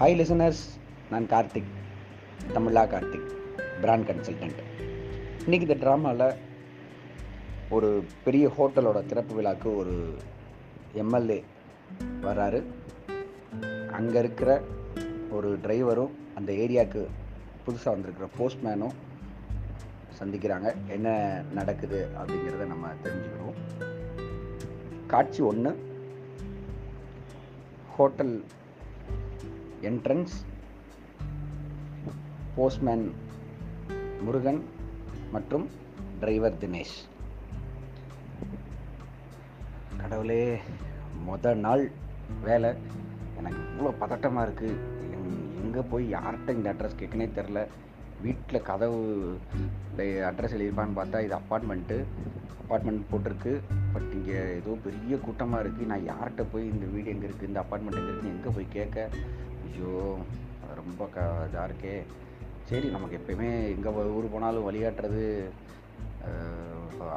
Hi listeners நான் கார்த்திக். தமிழா Karthik. Brand consultant இன்றைக்கி இந்த ட்ராமாவில் ஒரு பெரிய ஹோட்டலோட திறப்பு விழாக்கு ஒரு எம்எல்ஏ வர்றாரு. அங்கே இருக்கிற ஒரு டிரைவரும் அந்த ஏரியாவுக்கு புதுசாக வந்திருக்கிற போஸ்ட்மேனும் சந்திக்கிறாங்க. என்ன நடக்குது அப்படிங்கிறத நம்ம தெரிஞ்சுக்கிறோம் காட்சி ஒன்று ஹோட்டல் என்ட்ரன்ஸ் போஸ்ட்மேன் முருகன் மற்றும் டிரைவர் தினேஷ் கடவுளே மொத நாள் வேலை. எனக்கு இவ்வளோ பதட்டமாக இருக்குது எங்கே போய் யார்கிட்ட இந்த அட்ரஸ் கேட்கனே தெரில வீட்டில் கதவு அட்ரஸ் எழுதியிருப்பான்னு பார்த்தா இது அப்பார்ட்மெண்ட்டு அப்பார்ட்மெண்ட் போட்டிருக்கு. பட் இங்கே ஏதோ பெரிய கூட்டமாக இருக்குது நான் யார்கிட்ட போய் இந்த வீடு எங்கே இருக்குது இந்த அப்பார்ட்மெண்ட் எங்கே இருக்குன்னு எங்கே போய் கேட்க? ஐயோ ரொம்ப க இதாக இருக்கே. சரி நமக்கு எப்பயுமே எங்கே ஊர் போனாலும் வழிகாட்டுறது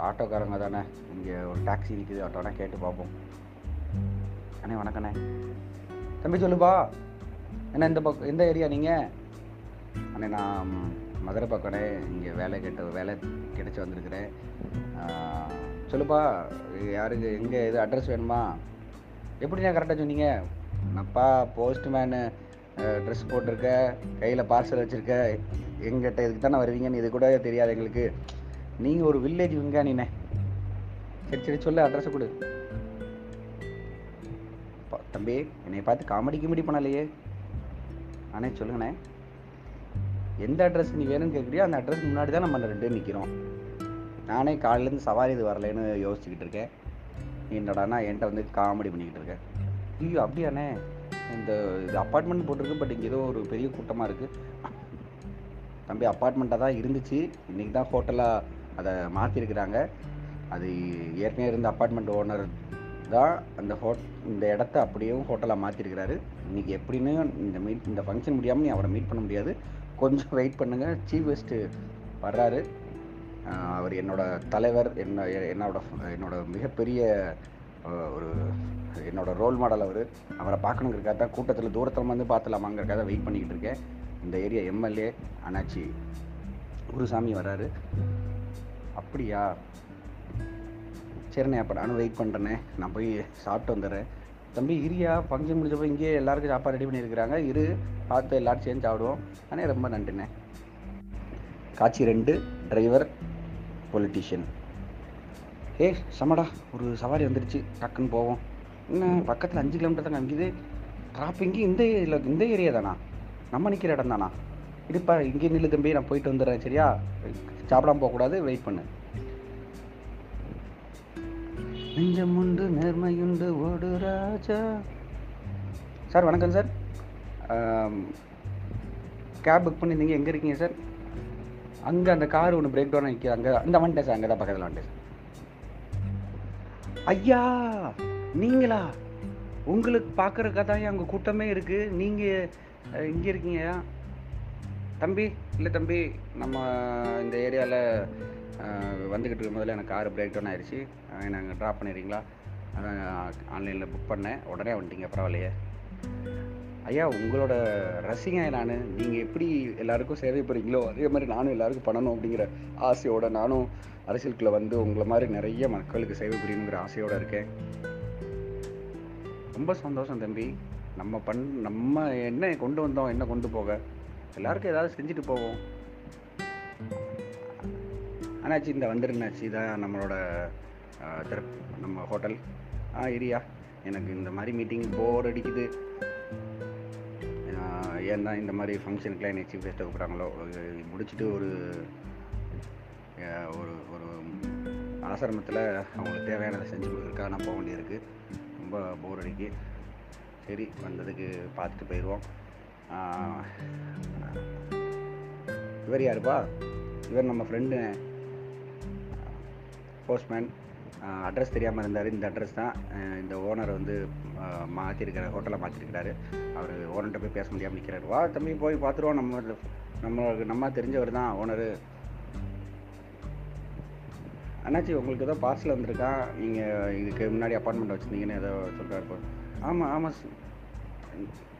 ஆட்டோக்காரங்க தானே. இங்கே ஒரு டாக்ஸி நிற்குது ஆட்டோனா கேட்டு பார்ப்போம் அண்ணே வணக்கண்ணே. தம்பி சொல்லுப்பா என்ன இந்த பக்கம் எந்த ஏரியா நீங்கள் அண்ணே நான் மதுரை பக்கம்ண்ணே இங்கே வேலை கேட்ட வேலை கிடச்சி வந்திருக்கிறேன். சொல்லுப்பா யாருக்கு எங்கே இது அட்ரஸ் வேணுமா? எப்படிண்ணா கரெக்டாக சொன்னீங்க? என்னப்பா போஸ்ட்மேனு ட்ரெஸ் போட்டிருக்க கையில் பார்சல் வச்சுருக்க எங்கிட்ட இதுக்கு தானே வருவீங்கன்னு இது கூட தெரியாது எங்களுக்கு. நீங்கள் ஒரு வில்லேஜ் விஞ்ஞானிண்ணே. சரி சரி சொல்லு அட்ரஸை கொடு. தம்பி என்னை பார்த்து காமெடி கிமெடி பண்ணலையே. அண்ணே சொல்லுங்கண்ணே. எந்த அட்ரஸ் நீ வேணும்னு கேட்குறியோ அந்த அட்ரஸ் முன்னாடி தான் நம்ம ரெண்டு நிற்கிறோம் நானே காலையிலேருந்து சவாரி இது வரலைன்னு யோசிச்சுக்கிட்டு இருக்கேன். என்னடானா என்கிட்ட வந்து காமெடி பண்ணிக்கிட்டு இருக்கேன். ஐயோ அப்படியாண்ணே. இந்த இது அப்பார்ட்மெண்ட் போட்டிருக்கு பட் இங்கே ஏதோ ஒரு பெரிய கூட்டமாக இருக்குது தம்பி அப்பார்ட்மெண்ட்டாக தான் இருந்துச்சு. இன்றைக்கி தான் ஹோட்டலாக அதை மாற்றிருக்கிறாங்க அது ஏற்கனவே இருந்த அப்பார்ட்மெண்ட் ஓனர் தான் அந்த ஹோட் இந்த இடத்த அப்படியே ஹோட்டலாக மாற்றிருக்கிறாரு இன்றைக்கி எப்படின்னு இந்த மீட் இந்த ஃபங்க்ஷன் முடியாமல் நீ அவரை மீட் பண்ண முடியாது. கொஞ்சம் வெயிட் பண்ணுங்கள் சீஃப் கெஸ்ட்டு வர்றாரு. அவர் என்னோட தலைவர் என்ன என்னோட என்னோட மிகப்பெரிய ஒரு என்னோட ரோல் மாடல் அவர். அவரை பார்க்கணுங்கிறக்காக தான் கூட்டத்தில் தூரத்தில் வந்து பார்த்துலாமாங்கிறக்காக வெயிட் பண்ணிக்கிட்டு இருக்கேன். இந்த ஏரியா எம்எல்ஏ அண்ணாச்சி குருசாமி வராரு. அப்படியா? சரிண்ணே அப்போ நானும் வெயிட் பண்ணுறேண்ணே நான் போய் சாப்பிட்டு வந்துடுறேன். தம்பி இரியா? ஃபங்க்ஷன் முடிஞ்சப்போ இங்கேயே எல்லாருக்கும் சாப்பாடு ரெடி பண்ணியிருக்கிறாங்க. இரு பார்த்து எல்லோரும் சேர்ந்து சாப்பிடுவோம். அண்ணே ரொம்ப நன்றிண்ணே. காட்சி ரெண்டு டிரைவர் பொலிட்டிஷியன் ஏ சமடா ஒரு சவாரி வந்துடுச்சு டக்குன்னு போவோம். என்ன பக்கத்தில் அஞ்சு கிலோமீட்டர் தான் காமிக்குது டிராப்பிங்கு இந்த ஏரியா இந்த ஏரியா தானா? நம்ம நிற்கிற இடம் தானா? இடுப்பா இங்கே நில்லு தம்பி நான் போயிட்டு வந்துடுறேன் சரியா? சாப்பிடாம போகக்கூடாது வெயிட் பண்ணு. நெஞ்சமுண்டு நேர்மையுண்டு ஓடு ராஜா. சார் வணக்கம் சார். கேப் புக் பண்ணியிருந்தீங்க. எங்கே இருக்கீங்க சார்? அங்கே அந்த கார் ஒன்று பிரேக் டவுன் நிற்கிது அங்கே அந்த வந்துட்டேன் சார் அங்கே தான் பக்கத்தில் வந்துட்டேன் சார் ஐயா நீங்களா? உங்களுக்கு பார்க்குறக்கா தான் அங்கே கூட்டமே இருக்குது நீங்கள் இங்கே இருக்கீங்க தம்பி இல்லை தம்பி நம்ம இந்த ஏரியாவில் வந்துக்கிட்டு இருக்கும் முதல்ல எனக்கு கார் பிரேக் டவுன் ஆயிடுச்சு நாங்கள் அங்கே ட்ராப் பண்ணிடுறீங்களா? அதான் ஆன்லைனில் புக் பண்ணேன். உடனே வந்துட்டீங்க பரவாயில்லையே. ஐயா உங்களோட ரசிகன் நான் நீங்கள் எப்படி எல்லாருக்கும் சேவைப்படுறீங்களோ அதே மாதிரி நானும் எல்லாருக்கும் பண்ணணும் அப்படிங்கிற ஆசையோட நானும் அரசியலுக்குள்ளே வந்து உங்களை மாதிரி நிறைய மக்களுக்கு சேவை புரியணுங்கிற ஆசையோடு இருக்கேன். ரொம்ப சந்தோஷம் தம்பி. நம்ம பண் நம்ம என்ன கொண்டு வந்தோம் என்ன கொண்டு போக? எல்லாருக்கும் ஏதாவது செஞ்சுட்டு போவோம். அண்ணாச்சி இந்த வந்துருந்தாச்சு இதான் நம்மளோட நம்ம ஹோட்டல். ஆ இரியா எனக்கு இந்த மாதிரி மீட்டிங் போர் அடிக்குது. ஏன் தான் இந்த மாதிரி ஃபங்க்ஷனுக்குலாம் என்னை சீஃப் கெஸ்ட்டை கூப்பிட்றாங்களோ முடிச்சுட்டு ஒரு ஒரு ஒரு ஆசிரமத்தில் அவங்களுக்கு தேவையானதை செஞ்சு கொடுக்குறக்காக நான் போக வேண்டியிருக்கு. ரொம்ப போர் அடிக்கு. சரி வந்ததுக்கு பார்த்துட்டு போயிடுவோம். இவர் யாருப்பா? இவர் நம்ம ஃப்ரெண்டு போஸ்ட்மேன் அட்ரஸ் தெரியாமல் இருந்தார். இந்த அட்ரஸ் தான் இந்த ஓனர் வந்து மாற்றிருக்கிற ஹோட்டலை மாற்றிருக்கிறாரு அவர் ஓனர்கிட்ட போய் பேச முடியாமல் நிற்கிறாரு வா தம்பி போய் பார்த்துருவோம் நம்ம நம்மளுக்கு நம்ம தெரிஞ்சவர் தான் ஓனரு அண்ணாச்சி உங்களுக்கு ஏதோ பார்சல் வந்திருக்கான் நீங்கள் இதுக்கு முன்னாடி அப்பார்ட்மெண்ட் வச்சுருந்தீங்கன்னு ஏதோ சொல்கிறாரு ஆமாம் ஆமாம்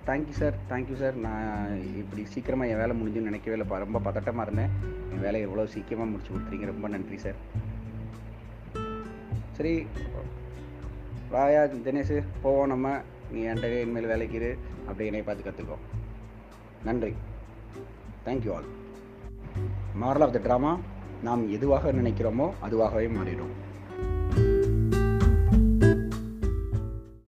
தேங்க்யூ சார் தேங்க்யூ சார் நான் இப்படி சீக்கிரமாக என் வேலை முடிஞ்சுன்னு நினைக்கவே இல்லை. ரொம்ப பதட்டமாக இருந்தேன். என் வேலையை எவ்வளோ சீக்கிரமாக முடிச்சு கொடுத்துறீங்க ரொம்ப நன்றி சார் சரி ராயா தினேஷ் போவோம் நம்ம. நீ என்கிட்ட இனிமேல் வேலைக்கு இரு. அப்படியே என்னை பார்த்து கற்றுக்கோ நன்றி. Thank you all moral of the drama நாம் எதுவாக நினைக்கிறோமோ அதுவாகவே மாறிடும்.